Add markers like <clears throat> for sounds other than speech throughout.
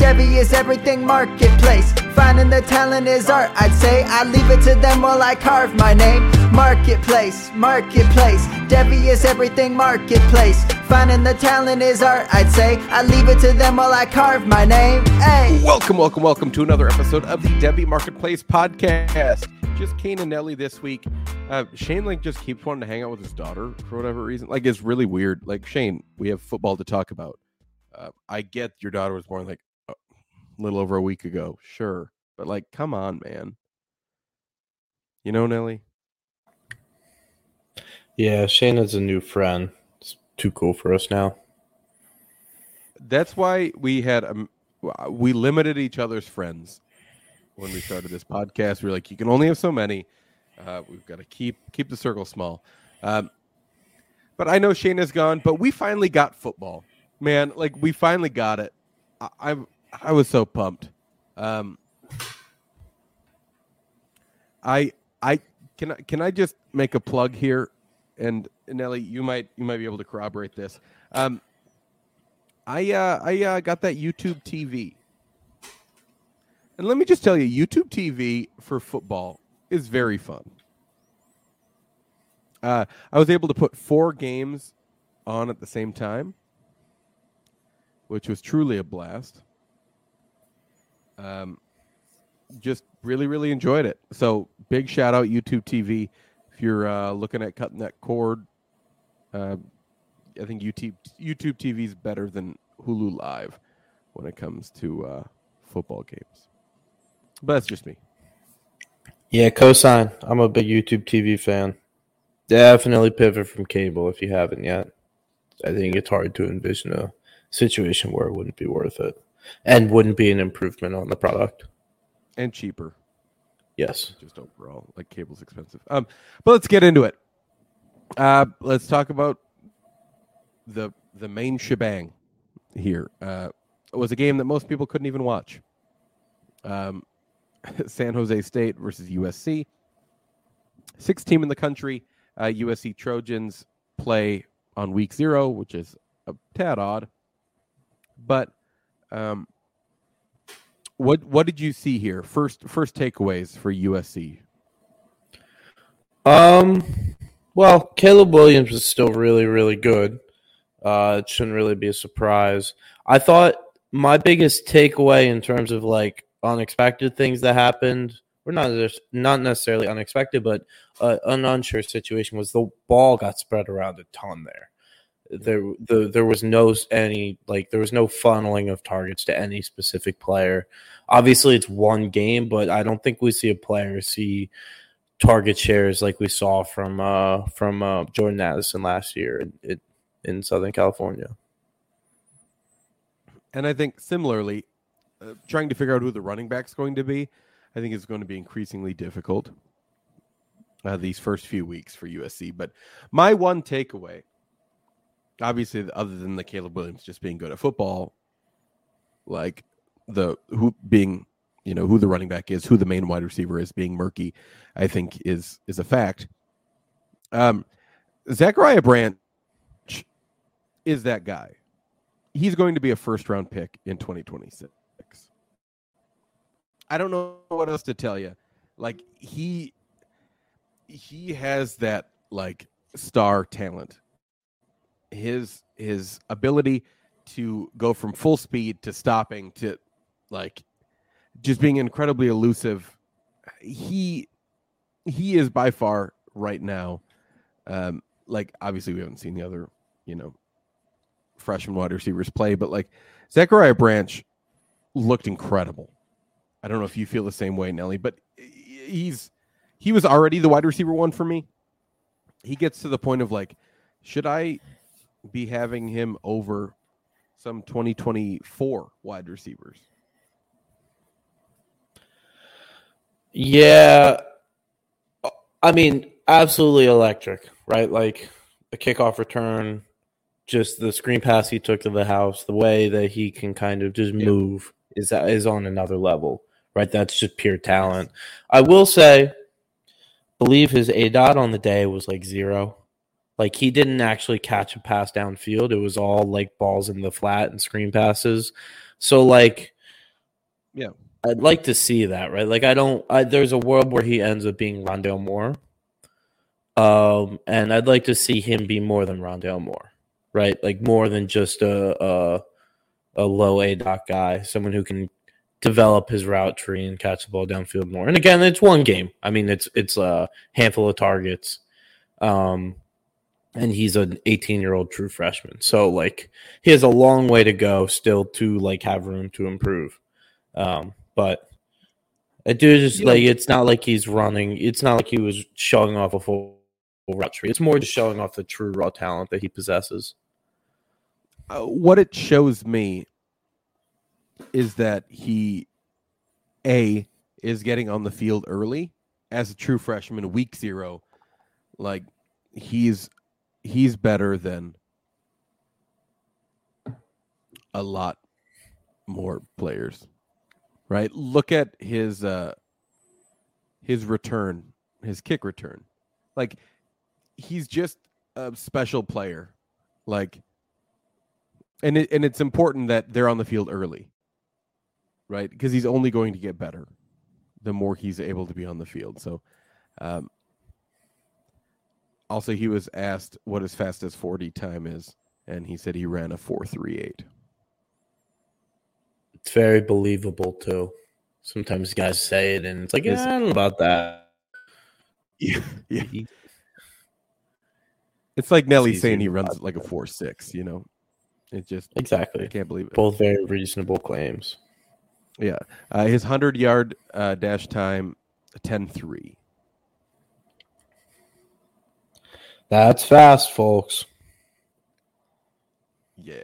Devy is everything marketplace. Finding the talent is art, I'd say. I leave it to them while I carve my name. Marketplace, marketplace. Devy is everything marketplace. Finding the talent is art, I'd say. I leave it to them while I carve my name. Hey. Welcome, welcome, welcome to another episode of the Devy Marketplace podcast. Just Kane and Nelly this week. Uh, Shane like just keeps wanting to hang out with his daughter for whatever reason. Like it's really weird. Like Shane, we have football to talk about. Uh, I get your daughter was born like little over a week ago, sure, but like, come on, man. You know, Nelly. Yeah, Shane is a new friend. It's too cool for us now. That's why we had um, we limited each other's friends when we started this podcast. We are like, you can only have so many. Uh, we've got to keep keep the circle small. Um, but I know Shane is gone. But we finally got football, man. Like we finally got it. I I, I was so pumped. Um, I I can I can I just make a plug here, and Nelly, you might you might be able to corroborate this. Um, I uh, I uh, got that YouTube TV, and let me just tell you, YouTube TV for football is very fun. Uh, I was able to put four games on at the same time, which was truly a blast. Um, just really, really enjoyed it. So big shout out YouTube TV. If you're uh, looking at cutting that cord, uh, I think YouTube YouTube TV is better than Hulu Live when it comes to uh, football games. But that's just me. Yeah, cosign. I'm a big YouTube TV fan. Definitely pivot from cable if you haven't yet. I think it's hard to envision a situation where it wouldn't be worth it and wouldn't be an improvement on the product and cheaper. Yes, just overall, like cable's expensive. Um, but let's get into it. Uh, let's talk about the the main shebang here. Uh, it was a game that most people couldn't even watch. Um, <laughs> San Jose State versus USC. Sixth team in the country. Uh, USC Trojans play on week zero, which is a tad odd. But um, what what did you see here? First first takeaways for USC. Um, well, Caleb Williams is still really really good. Uh, it shouldn't really be a surprise. I thought my biggest takeaway in terms of like unexpected things that happened, or not not necessarily unexpected, but uh, an unsure situation was the ball got spread around a ton there. There, the, there was no any like there was no funneling of targets to any specific player. Obviously, it's one game, but I don't think we see a player see target shares like we saw from uh, from uh, Jordan Addison last year in, in Southern California. And I think similarly, uh, trying to figure out who the running back's going to be, I think is going to be increasingly difficult uh, these first few weeks for USC. But my one takeaway, obviously, other than the Caleb Williams just being good at football, like the who being you know who the running back is, who the main wide receiver is, being murky, I think is is a fact. Um, Zachariah Branch is that guy he's going to be a first round pick in 2026. I don't know what else to tell you. Like he he has that like star talent. His his ability to go from full speed to stopping to like just being incredibly elusive. He he is by far right now um like obviously we haven't seen the other, you know, freshman wide receivers play, but like Zachariah Branch looked incredible. I don't know if you feel the same way, Nelly, but he's he was already the wide receiver one for me. He gets to the point of like, should I be having him over some 2024 wide receivers. Yeah. I mean, absolutely electric, right? Like the kickoff return, just the screen pass he took to the house, the way that he can kind of just move is is on another level, right? That's just pure talent. I will say, believe his aDOT on the day was like zero. Like he didn't actually catch a pass downfield. It was all like balls in the flat and screen passes. So like, Yeah. I'd like to see that, right? Like I don't. I, there's a world where he ends up being Rondale Moore, um, and I'd like to see him be more than Rondale Moore, right? Like more than just a a, a low aDOT guy, someone who can develop his route tree and catch the ball downfield more. And again, it's one game. I mean, it's it's a handful of targets, um, and he's an 18 year old true freshman. So like he has a long way to go still to like have room to improve. Um, but I do just like it's not like he's running. It's not like he was showing off a full route tree. It's more just showing off the true raw talent that he possesses. Uh, what it shows me is that he a is getting on the field early as a true freshman week 0 like he's he's better than a lot more players right look at his uh his return his kick return like he's just a special player like and it, and it's important that they're on the field early, right? Because he's only going to get better the more he's able to be on the field. So, um, also he was asked what his fastest forty time is, and he said he ran a four three eight. It's very believable too. Sometimes guys say it, and it's like, It's- yeah, I don't know about that. <laughs> Yeah, yeah. It's like Nelly saying he runs like a that. four six. You know, it just Exactly. I can't believe it. Both very reasonable claims. Yeah, uh, his hundred yard uh, dash time 10-3. That's fast, folks. Yeah.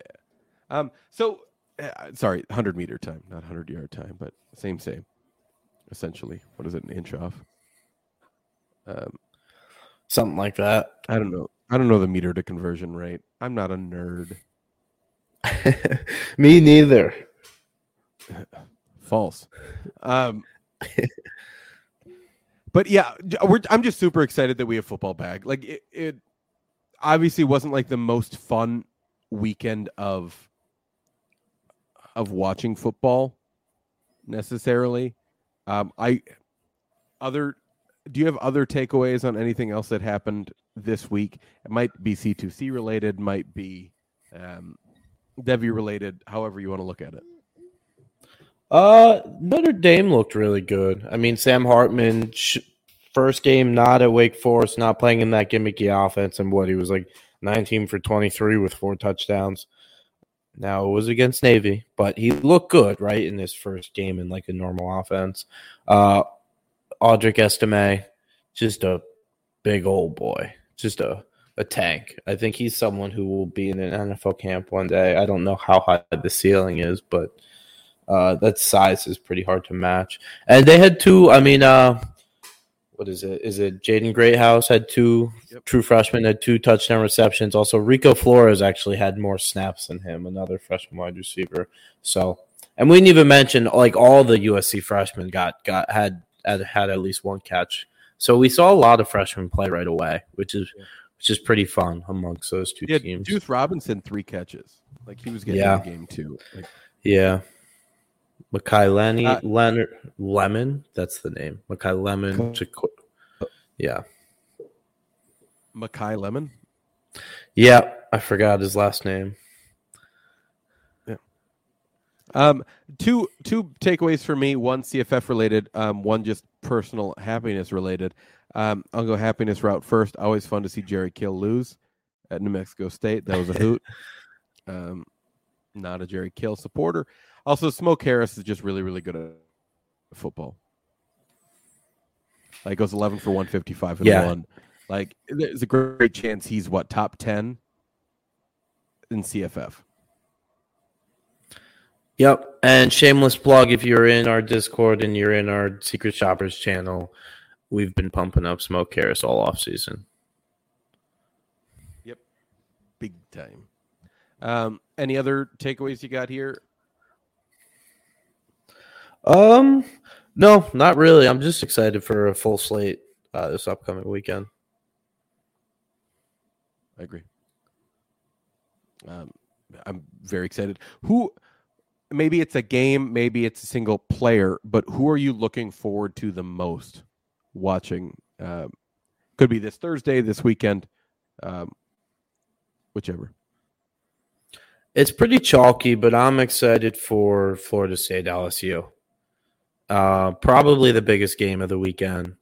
Um. So, uh, sorry, hundred meter time, not hundred yard time, but same, same. Essentially, what is it? An inch off. Um. Something like that. I don't know. I don't know the meter to conversion rate. I'm not a nerd. <laughs> Me neither. <laughs> False. Um. <laughs> but yeah, I'm just super excited that we have football back. Like it, it obviously wasn't like the most fun weekend of of watching football necessarily. Um, I other. Do you have other takeaways on anything else that happened this week? It might be C2C related, might be um, Devy related. However you want to look at it. Uh, Notre Dame looked really good. I mean, Sam Hartman, first game not at Wake Forest, not playing in that gimmicky offense, and what he was like 19 for 23 with four touchdowns. Now it was against Navy, but he looked good, right, in his first game in like a normal offense. Uh, Audric Estime, just a big old boy, just a a tank. I think he's someone who will be in an NFL camp one day. I don't know how high the ceiling is, but uh, that size is pretty hard to match. And they had two. I mean, uh, what is it? Is it Jaden Greathouse had two Yep. true freshmen had two touchdown receptions. Also, Rico Flores actually had more snaps than him, another freshman wide receiver. So, and we didn't even mention like all the USC freshmen got got had had, had at least one catch. So we saw a lot of freshmen play right away, which is which is pretty fun amongst those two Yeah, teams. Deuce Robinson three catches. Like he was getting Yeah. in the game too. Like, Yeah. Makai Lenny, Uh, Leonard Lemon, that's the name. Makai Lemon. Chico- yeah. Makai Lemon. Yeah, I forgot his last name. Yeah. Um, two two takeaways for me. One CFF related. Um, one just personal happiness related. Um, I'll go happiness route first. Always fun to see Jerry Kill lose at New Mexico State. That was a hoot. <laughs> um, not a Jerry Kill supporter. Also, Smoke Harris is just really really good at football. Like goes eleven for one fifty five and Yeah. one. Like there's a great chance he's what top ten in CFF. Yep. And shameless plug if you're in our Discord and you're in our Secret Shoppers channel, we've been pumping up Smoke Harris all off season. Yep. Big time. Um, any other takeaways you got here? Um, no, not really. I'm just excited for a full slate uh, this upcoming weekend. I agree. Um, I'm very excited. Who? Maybe it's a game, maybe it's a single player, but who are you looking forward to the most watching? Um, could be this Thursday, this weekend, um, whichever. It's pretty chalky, but I'm excited for Florida State LSU. Uh, probably the biggest game of the weekend.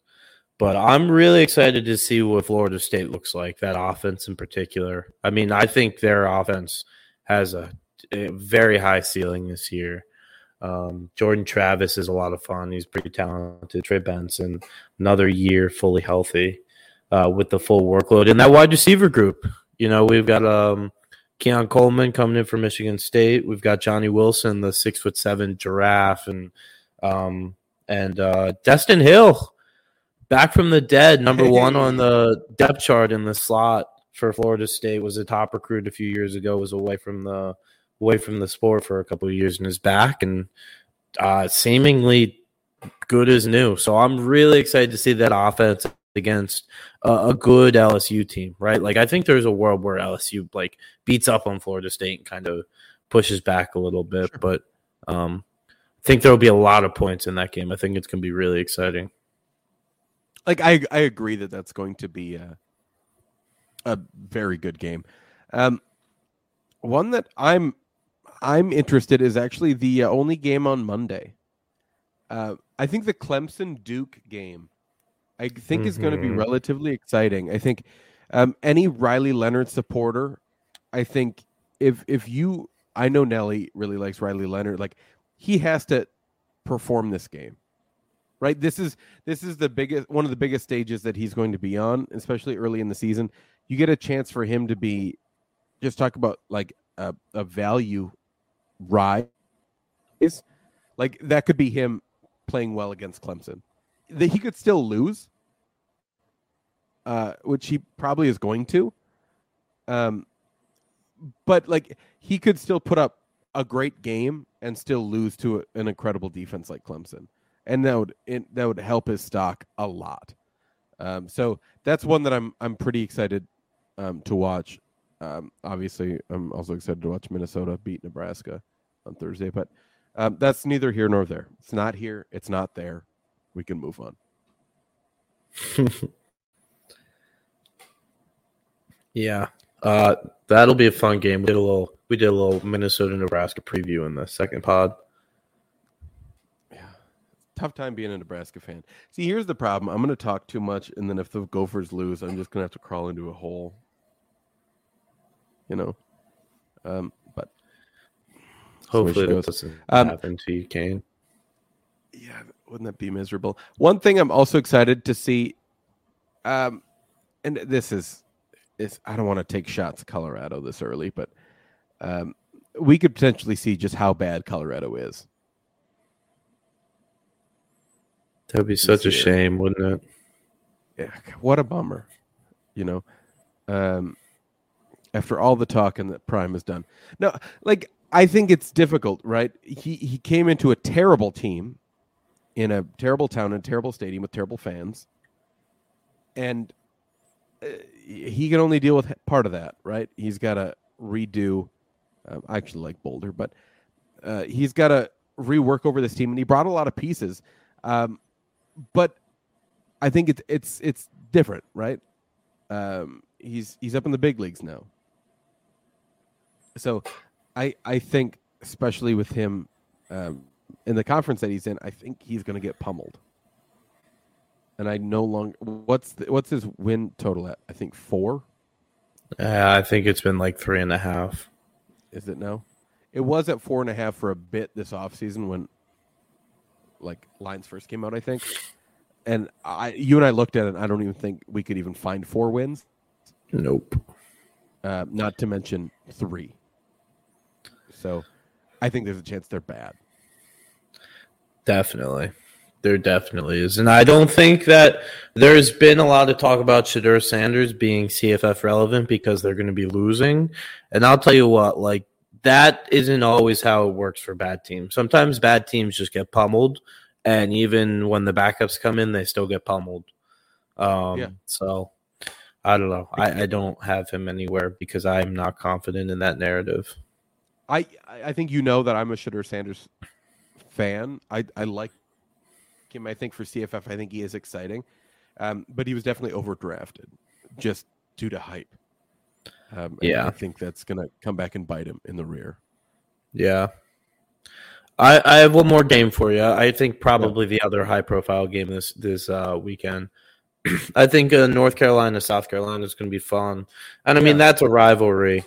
But I'm really excited to see what Florida State looks like, that offense in particular. I mean, I think their offense has a, a very high ceiling this year. Um, Jordan Travis is a lot of fun. He's pretty talented. Trey Benson, another year fully healthy uh, with the full workload. And that wide receiver group, you know, we've got um, Keon Coleman coming in from Michigan State. We've got Johnny Wilson, the six foot seven giraffe, and um, and uh, Destyn Hill back from the dead, number <laughs> one on the depth chart in the slot for Florida State. Was a top recruit a few years ago. Was away from the away from the sport for a couple of years and is back and uh, seemingly good as new. So I'm really excited to see that offense against a, a good LSU team, right? Like I think there's a world where LSU like beats up on Florida State and kind of pushes back a little bit, sure. but um, think there will be a lot of points in that game. I think it's going to be really exciting like I I agree that that's going to be a, a very good game. Um, one that I'm I'm interested is actually the uh, only game on Monday. Uh, I think the Clemson Duke game, I think mm-hmm. is going to be relatively exciting. I think um, any Riley Leonard supporter, I think if if you, I know Nelly really likes Riley Leonard. Like he has to perform this game right? This is this is the biggest one of the biggest stages that he's going to be on, especially early in the season. You get a chance for him to be just talk about like a, a value rise. Is like that could be him playing well against Clemson. That he could still lose, uh, which he probably is going to. Um, but like he could still put up a great game and still lose to an incredible defense like Clemson and that would it, that would help his stock a lot. Um, so that's one that I'm I'm pretty excited um, to watch. Um, obviously, I'm also excited to watch Minnesota beat Nebraska on Thursday, but um, that's neither here nor there. It's not here. It's not there. We can move on. <laughs> yeah, uh, that'll be a fun game. We did a little we did a little Minnesota Nebraska preview in the second pod Yeah. tough time being a Nebraska fan. See, here's the problem. I'm going to talk too much, and then if the Gophers lose, I'm just going to have to crawl into a hole. You know, um, but hopefully that doesn't um, happen to you, Kane. Yeah, wouldn't that be miserable? One thing I'm also excited to see, um, and this is, is I don't want to take shots Colorado this early, but um, we could potentially see just how bad Colorado is That'd be such a shame, wouldn't it? Yeah, what a bummer. You know, um, after all the talking that Prime has done. No, like I think it's difficult, right? He he came into a terrible team in a terrible town, in a terrible stadium with terrible fans, and uh, he can only deal with part of that, right? He's got to redo. Uh, I actually like Boulder, but uh, he's got to rework over this team, and he brought a lot of pieces. Um, but I think it's it's it's different, right? Um, he's he's up in the big leagues now, so I I think especially with him um, in the conference that he's in, I think he's going to get pummeled. And I no longer what's the, what's his win total at? I think four. Uh, I think it's been like three and a half. Is it now? It was at four and a half for a bit this offseason when like lines first came out, I think. And I, you and I looked at it. I don't even think we could even find four wins. Nope. Uh, not to mention three. So, I think there's a chance they're bad. Definitely. There definitely is. And I don't think that there's been a lot of talk about Shedeur Sanders being CFF relevant because they're going to be losing. And I'll tell you what, like, that isn't always how it works for bad teams. Sometimes bad teams just get pummeled. And even when the backups come in, they still get pummeled. Um, Yeah. So I don't know. I, I don't have him anywhere because I'm not confident in that narrative. I I think you know that I'm a Shedeur Sanders fan. I I like him. I think for CFF, I think he is exciting, um, but he was definitely overdrafted just due to hype. Um, Yeah. I think that's gonna come back and bite him in the rear. Yeah. I, I have one more game for you. I think probably the other high profile game this this uh, weekend. <clears throat> I think uh, North Carolina South Carolina is going to be fun, and I mean Yeah. that's a rivalry.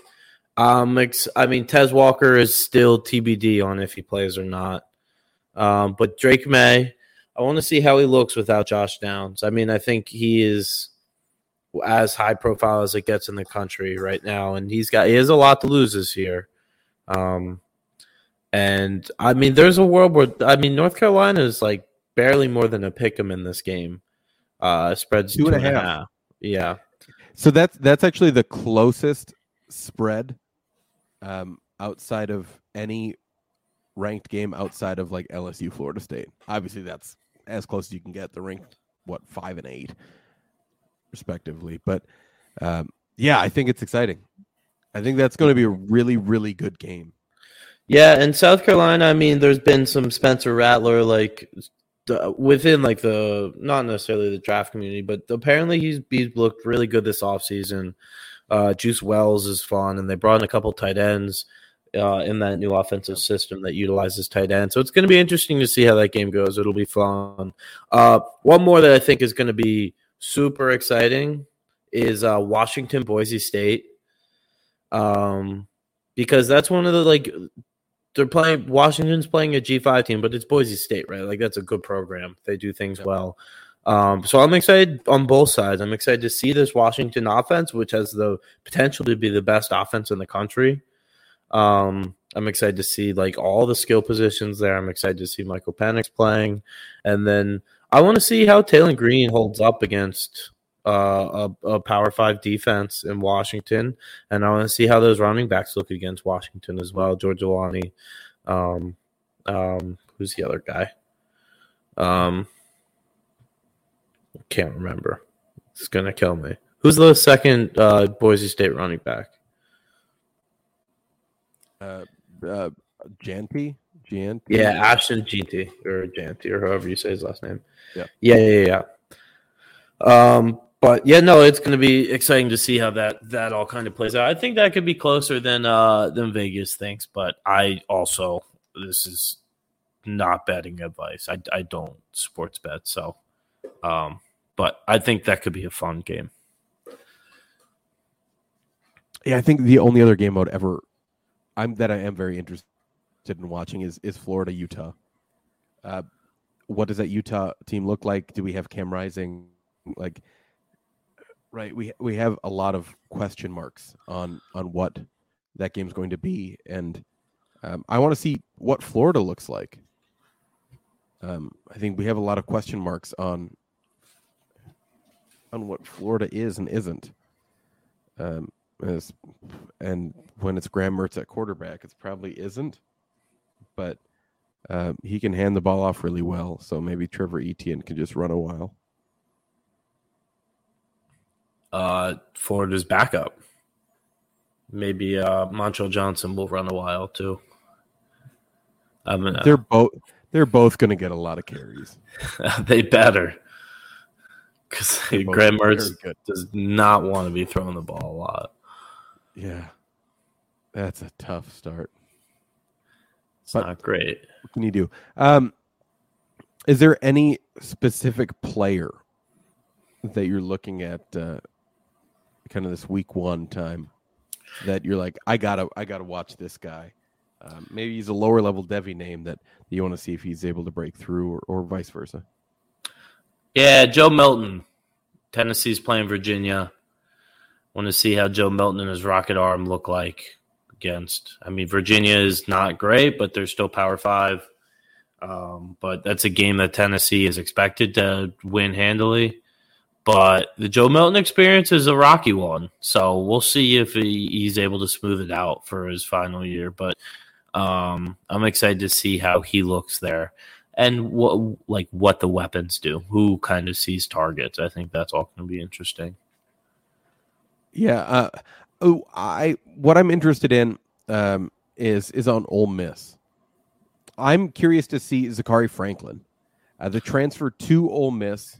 Um, ex- I mean Tez Walker is still TBD on if he plays or not. Um, but Drake Maye, I want to see how he looks without Josh Downs. I mean, I think he is as high profile as it gets in the country right now, and he's got he has a lot to lose this year. Um, and I mean, there's a world where I mean, North Carolina is like barely more than a pick 'em in this game. Uh, spreads Two and a half. Yeah, So that's that's actually the closest spread um, outside of any ranked game outside of like LSU Florida State. Obviously, that's as close as you can get. The ranked what five and eight, respectively. But um, yeah, I think it's exciting. I think that's going to be a really really good game. yeah. And South Carolina, I mean, there's been some Spencer Rattler like within like the not necessarily the draft community, but apparently he's he's looked really good this offseason. Uh, Juice Wells is fun, and they brought in a couple tight ends uh, in that new offensive system that utilizes tight end. So it's going to be interesting to see how that game goes. It'll be fun. Uh, one more that I think is going to be super exciting is uh, Washington Boise State, um, because that's one of the like they're playing. Washington's playing a G five team, but it's Boise State, right? Like that's a good program. They do things well. Um, so I'm excited on both sides. I'm excited to see this Washington offense, which has the potential to be the best offense in the country. Um, I'm excited to see like all the skill positions there. I'm excited to see Michael Penix playing, and then I want to see how Taylen Green holds up against uh, a, a Power Five defense in Washington, and I want to see how those running backs look against Washington as well. George Holani, um, um, who's the other guy? Um, can't remember. It's gonna kill me. Who's the second uh, Boise State running back? Uh, uh, Janty, Janty. Yeah, Ashton Ginty or Janty or however you say his last name. Yeah. yeah, yeah, yeah. Um, but yeah, no, it's going to be exciting to see how that that all kind of plays out. I think that could be closer than uh than Vegas thinks, but I also this is not betting advice. I I don't sports bet, so um, but I think that could be a fun game. Yeah, I think the only other game I would ever, I'm that I am very interested in watching is is Florida Utah. Uh, what does that Utah team look like? Do we have Cam Rising? Like, right? We we have a lot of question marks on on what that game's going to be, and um, I want to see what Florida looks like. Um, I think we have a lot of question marks on on what Florida is and isn't. Um, as, and when it's Graham Mertz at quarterback, it probably isn't. But uh, he can hand the ball off really well, so maybe Trevor Etienne can just run a while. Uh, Florida's backup. Maybe uh, Montrell Johnson will run a while too. I mean, They're both they're both going to get a lot of carries. <laughs> they better because Graham Mertz does not want to be throwing the ball a lot. Yeah, that's a tough start. It's But- not great. What can you do? Um, is there any specific player that you're looking at, uh, kind of this week one time, that you're like, I gotta, I gotta watch this guy. Um, maybe he's a lower level Devy name that you want to see if he's able to break through, or, or vice versa. Yeah, Joe Milton. Tennessee's playing Virginia. Want to see how Joe Milton and his rocket arm look like. against. I mean, Virginia is not great, but they're still Power Five. Um, but that's a game that Tennessee is expected to win handily. But the Joe Milton experience is a rocky one, so we'll see if he, he's able to smooth it out for his final year. But um, I'm excited to see how he looks there and what like what the weapons do, who kind of sees targets. I think that's all going to be interesting. Yeah. Uh, oh, I what I'm interested in um, is is on Ole Miss. I'm curious to see Zakhari Franklin, uh, the transfer to Ole Miss.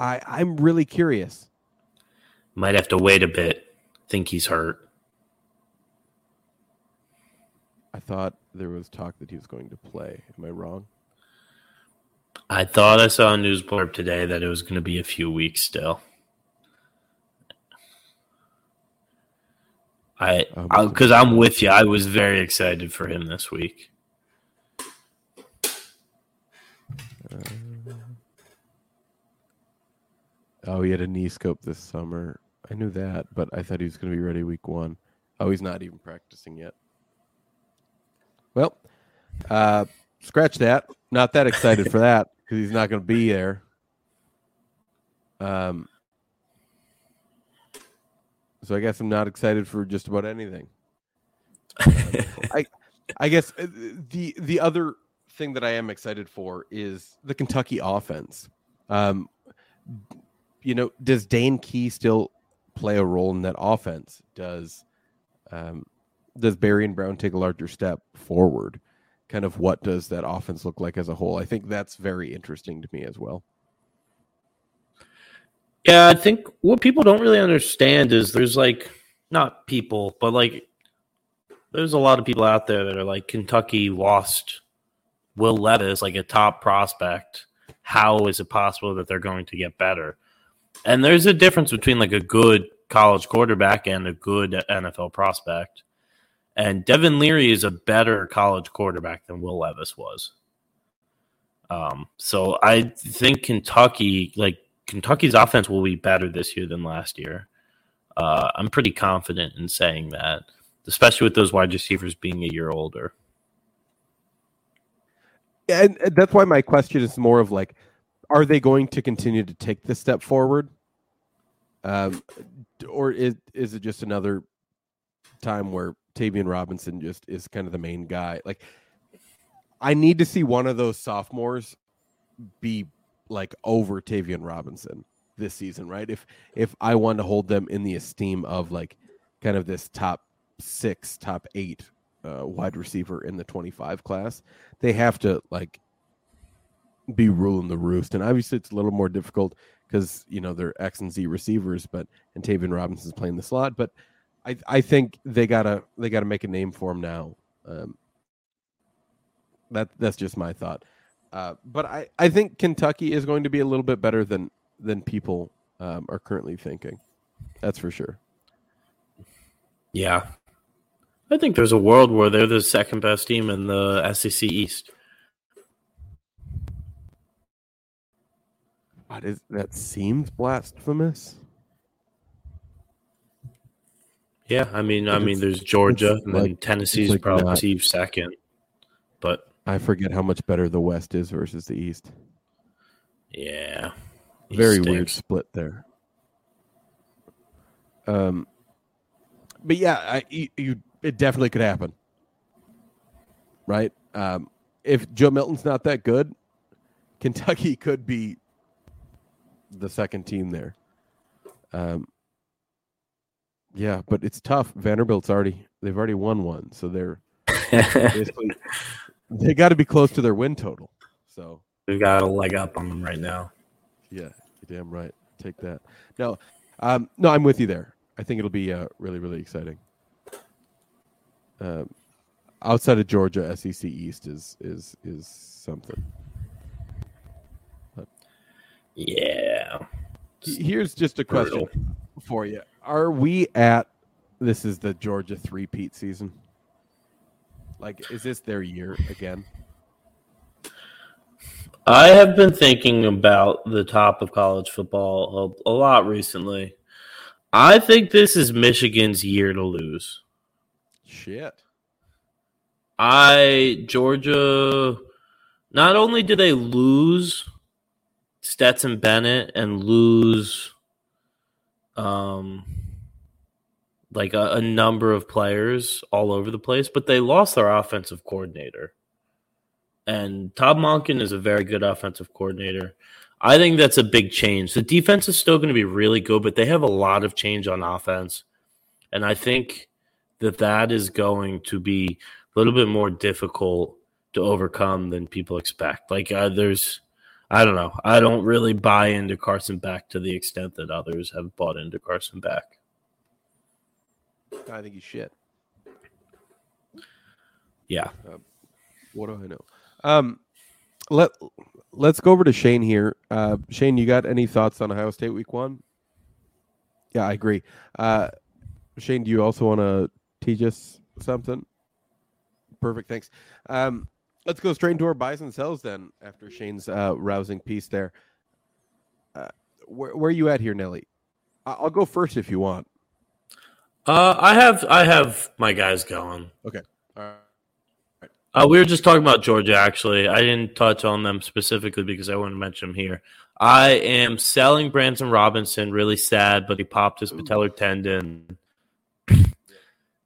I I'm really curious. Might have to wait a bit. Think he's hurt. I thought there was talk that he was going to play. Am I wrong? I thought I saw a news blurb today that it was going to be a few weeks still. I because I'm with you. I was very excited for him this week. Uh, oh, he had a knee scope this summer. I knew that, but I thought he was going to be ready week one. Oh, he's not even practicing yet. Well, uh, scratch that. Not that excited for that because he's not going to be there. Um, so I guess I'm not excited for just about anything. <laughs> I, I guess uh, the the other thing that I am excited for is the Kentucky offense. Um, you know, does Dane Key still play a role in that offense? Does um, does Barion Brown take a larger step forward? Kind of what does that offense look like as a whole? I think that's very interesting to me as well. Yeah, I think what people don't really understand is there's like not people, but like there's a lot of people out there that are like Kentucky lost Will Levis, like a top prospect. How is it possible that they're going to get better? And there's a difference between like a good college quarterback and a good NFL prospect. And Devin Leary is a better college quarterback than Will Levis was. Um, so I think Kentucky, like Kentucky's offense, will be better this year than last year. Uh, I'm pretty confident in saying that, especially with those wide receivers being a year older. And that's why my question is more of like, are they going to continue to take this step forward? Um, or is is it just another time where Tayvion Robinson just is kind of the main guy? Like, I need to see one of those sophomores be like over Tayvion Robinson this season, right? If if I want to hold them in the esteem of like kind of this top six, top eight uh, wide receiver in the 25 class, they have to like be ruling the roost. And obviously, it's a little more difficult because you know they're X and Z receivers, but and Tayvion Robinson's playing the slot. But I I think they gotta they gotta make a name for him now. Um, that that's just my thought. Uh, but I, I think Kentucky is going to be a little bit better than than people um, are currently thinking. That's for sure. Yeah, I think there's a world where they're the second best team in the SEC East. What is that? Seems blasphemous. Yeah, I mean, I mean, there's Georgia and like, then Tennessee's like probably not, second, I forget how much better the West is versus the East. Yeah, very stinks. weird split there. Um, but yeah, I you, you it definitely could happen, right? Um, if Joe Milton's not that good, <laughs> Kentucky could be the second team there. Um, yeah, but it's tough. Vanderbilt's already they've already won one, so they're <laughs> basically they got to be close to their win total. So they've got a leg up on them right now. Yeah, you're damn right. Take that. No, um, no, I'm with you there. I think it'll be uh, really, really exciting. Um, outside of Georgia, SEC East is is is something. But yeah. Here's just a question Brutal. for you: Are we at? This is the Georgia three-peat season. Like, is this their year again? I have been thinking about the top of college football a, a lot recently. I think this is Michigan's year to lose. Shit. I Georgia. Not only do they lose Stetson Bennett and lose, um, like a, a number of players all over the place, but they lost their offensive coordinator. And Todd Monken is a very good offensive coordinator. I think that's a big change. The defense is still going to be really good, but they have a lot of change on offense. And I think that that is going to be a little bit more difficult to overcome than people expect. Like uh, there's, I don't know, I don't really buy into Carson Beck to the extent that others have bought into Carson Beck. I think he's shit. Yeah. What do I know? Um, let let's go over to Shane here. Uh, Shane, you got any thoughts on Ohio State Week One? Yeah, I agree. Uh, Shane, do you also want to teach us something? Perfect, thanks. Um, let's go straight into our buys and sells then. After Shane's uh, rousing piece there, uh, where, where are you at here, Nelly? I'll go first if you want. Uh, I have I have my guys going. Okay. All right. Uh, we were just talking about Georgia. Actually, I didn't touch on them specifically because I want to mention them here. I am selling Branson Robinson. Really sad, but he popped his patellar tendon.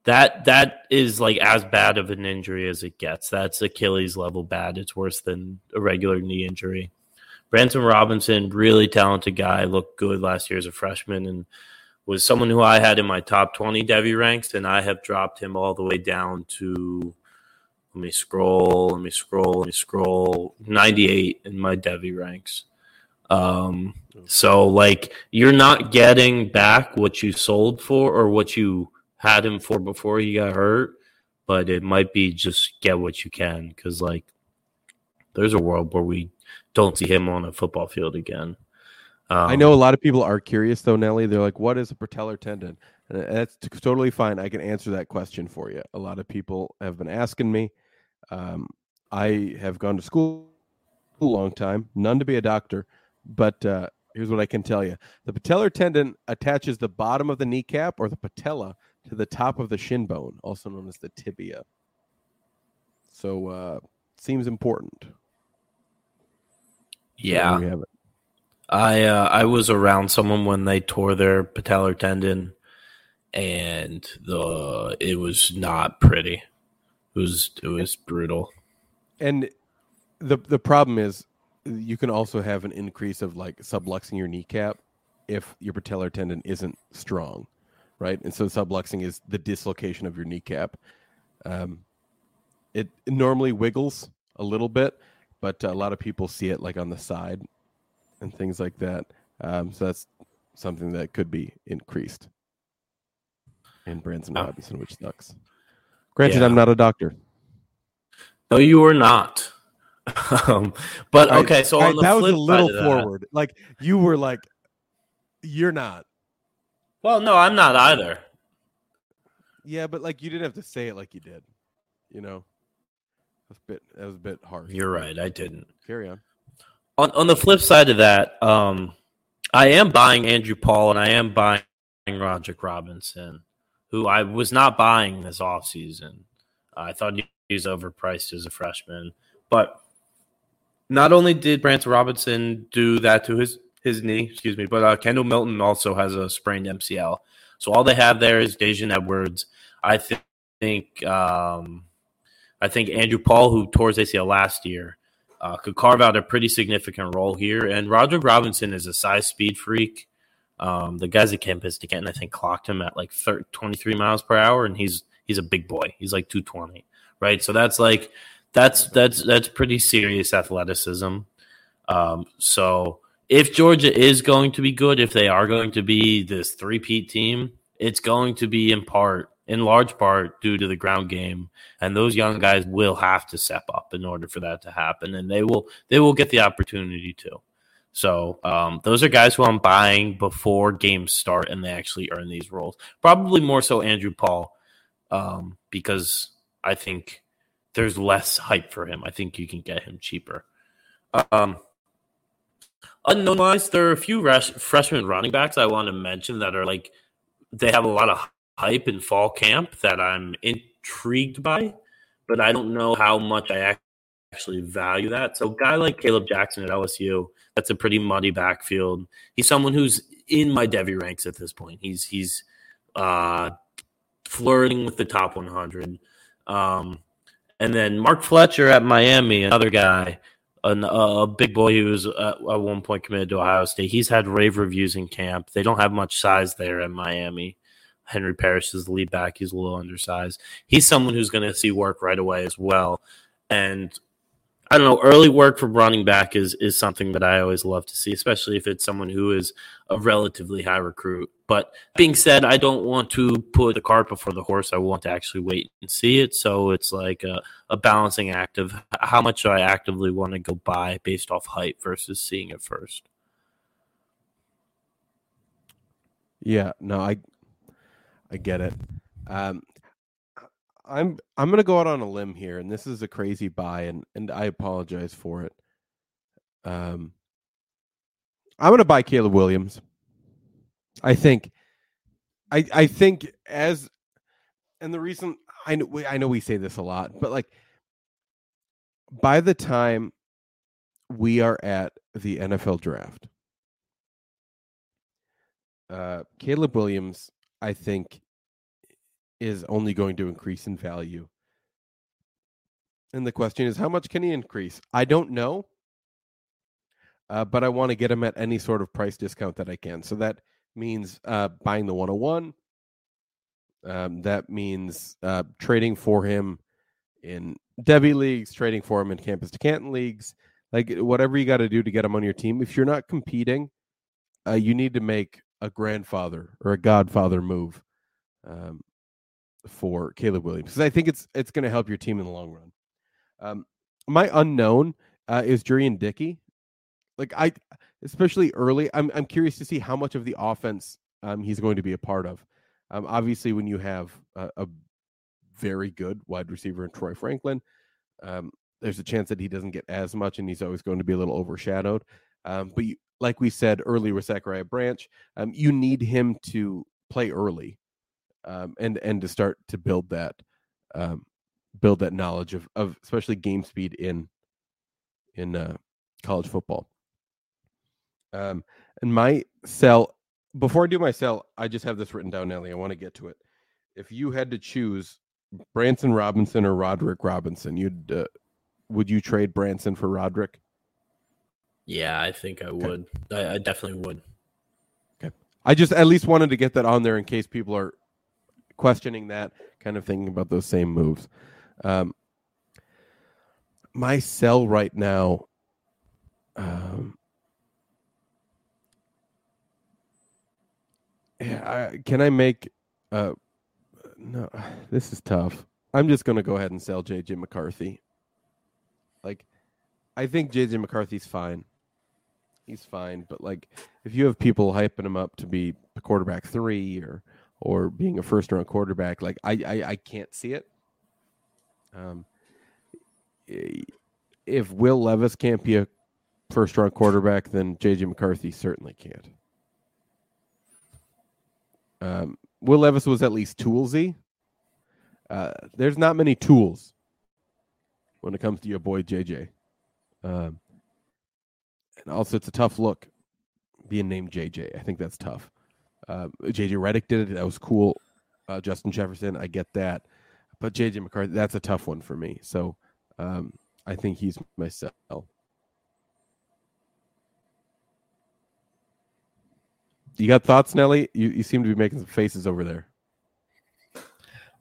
That that is like as bad of an injury as it gets. That's Achilles level bad. It's worse than a regular knee injury. Branson Robinson, really talented guy, looked good last year as a freshman, and was someone who I had in my top twenty Devy ranks, and I have dropped him all the way down to let me scroll, let me scroll, let me scroll. 98 in my Devy ranks. Um, so like you're not getting back what you sold for or what you had him for before he got hurt, but it might be just get what you can because like there's a world where we don't see him on a football field again. Um, I know a lot of people are curious though, Nelly. They're like, "What is a patellar tendon?" And that's t- totally fine. I can answer that question for you. A lot of people have been asking me. Um, I have gone to school a long time, none to be a doctor, but uh, here's what I can tell you: the patellar tendon attaches the bottom of the kneecap or the patella to the top of the shin bone, also known as the tibia. So, uh, seems important. Yeah, there we have it. I uh, I was around someone when they tore their patellar tendon, and the it was not pretty. It was it was brutal. and the the problem is you can also have an increase of like subluxing your kneecap if your patellar tendon isn't strong right and so subluxing is the dislocation of your kneecap um, it, normally wiggles a little bit but a lot of people see it like on the side and things like that um, so that's something that could be increased in Branson Oh. Robinson, which sucks. Granted, Yeah. I'm not a doctor. No, you were not. <laughs> um, but I- okay, so the that was a little of that- forward. Like you were like, you're not. well, no, I'm not either. Yeah, but like you didn't have to say it like you did. You know, that's a bit. That was a bit harsh. You're right. I didn't. Carry on. On on the flip side of that, um, I am buying Andrew Paul and I am buying Roger Robinson, who I was not buying this offseason. I thought he was overpriced as a freshman, but not only did Branson Robinson do that to his his knee, excuse me, but uh, Kendall Milton also has a sprained MCL. So all they have there is Daijun Edwards. I thi- think um, I think Andrew Paul, who tore his ACL last year, uh, could carve out a pretty significant role here. And Roger Robinson is a size speed freak. Um, the guys at Campus2Canton, I think, clocked him at like 30, 23 miles per hour, and he's he's a big boy. He's like 220, right? So that's like that's that's that's pretty serious athleticism. Um, so if Georgia is going to be good, if they are going to be this three-peat team, it's going to be in part, in large part, due to the ground game, and those young guys will have to step up in order for that to happen, and they will they will get the opportunity to. So um, those are guys who I'm buying before games start, and they actually earn these roles. Probably more so Andrew Paul, um, because I think there's less hype for him. I think you can get him cheaper. Um, unknown wise, there are a few res- freshman running backs I want to mention that are like they have a lot of hype in fall camp that I'm intrigued by, but I don't know how much I actually value that. So, a guy like Kaleb Jackson at LSU, that's a pretty muddy backfield. He's someone who's in my Devy ranks at this point. He's he's uh, flirting with the top 100. Um, and then Mark Fletcher at Miami, another guy, an, a big boy who was at, at one point committed to Ohio State. He's had rave reviews in camp. They don't have much size there in Miami. Henry Parrish is the lead back. He's a little undersized. He's someone who's going to see work right away as well. And I don't know, early work from running back is is something that I always love to see, especially if it's someone who is a relatively high recruit. But being said, I don't want to put the cart before the horse. I want to actually wait and see it. So it's like a, a balancing act of how much do I actively want to go buy based off height versus seeing it first. Yeah, no, I I get it. Um, I'm I'm gonna go out on a limb here, and this is a crazy buy, and and I apologize for it. Um, I'm gonna buy Caleb Williams. I think, I I think as, and the reason I know I know we say this a lot, but like, by the time we are at the NFL draft, uh, Caleb Williams, I think, is only going to increase in value. And the question is, how much can he increase? I don't know, uh, but I want to get him at any sort of price discount that I can. So that means uh, buying the 101. Um, that means uh, trading for him in Devy leagues, trading for him in Campus2Canton leagues, like whatever you got to do to get him on your team. If you're not competing, uh, you need to make a grandfather or a godfather move. Um, for Caleb Williams because I think it's it's going to help your team in the long run. Um, my unknown uh, is Jurrion Dickey. Like I, especially early, I'm I'm curious to see how much of the offense um, he's going to be a part of. Um, obviously, when you have a, a, very good wide receiver in Troy Franklin, um, there's a chance that he doesn't get as much, and he's always going to be a little overshadowed. Um, but you, like we said earlier with Zachariah Branch, um, you need him to play early um, and and to start to build that um, build that knowledge of of especially game speed in in uh, college football. Um, and my sell before I do my sell, I just have this written down, Nelly. I want to get to it. If you had to choose Branson Robinson or Roderick Robinson, you'd uh, would you trade Branson for Roderick? Yeah, I think I would. Okay. I, I definitely would. Okay. I just at least wanted to get that on there in case people are questioning that, kind of thinking about those same moves. Um, my sell right now. Um, I, can I make? Uh, no, <sighs> this is tough. I'm just going to go ahead and sell JJ McCarthy. Like, I think JJ McCarthy's fine. He's fine, but like, if you have people hyping him up to be quarterback three or or being a first round quarterback. Like I, I, I can't see it. Um, if Will Levis can't be a first round quarterback, then JJ McCarthy certainly can't. Um, Will Levis was at least toolsy. Uh, there's not many tools when it comes to your boy JJ. Um, and also, it's a tough look being named JJ. I think that's tough. Uh, JJ Redick did it. That was cool. Uh, Justin Jefferson, I get that. But JJ McCarthy, that's a tough one for me. So um, I think he's my sell. You got thoughts, Nelly? You, you seem to be making some faces over there.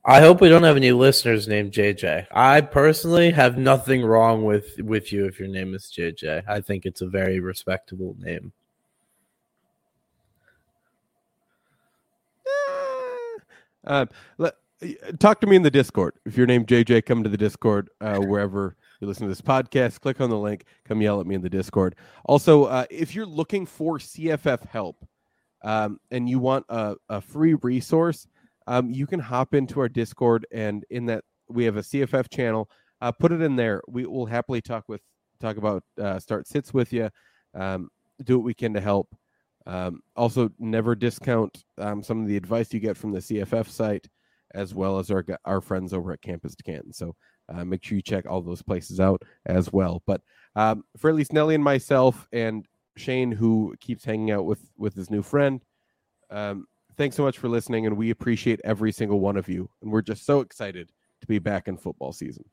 I hope we don't have any listeners named JJ. I personally have nothing wrong with with you if your name is JJ. I think it's a very respectable name. Uh, let, talk to me in the Discord. If your name JJ, come to the Discord uh, wherever you listen to this podcast. Click on the link. Come yell at me in the Discord. Also, uh, if you're looking for CFF help um, and you want a, a free resource, um, you can hop into our Discord, and in that we have a CFF channel. Uh, put it in there. We will happily talk with talk about uh, start sits with you. Um, do what we can to help. Um, also, never discount um, some of the advice you get from the CFF site as well as our our friends over at Campus2Canton. So uh, make sure you check all those places out as well. But um, for at least Nelly and myself and Shane, who keeps hanging out with with his new friend, um, thanks so much for listening, and we appreciate every single one of you. And we're just so excited to be back in football season.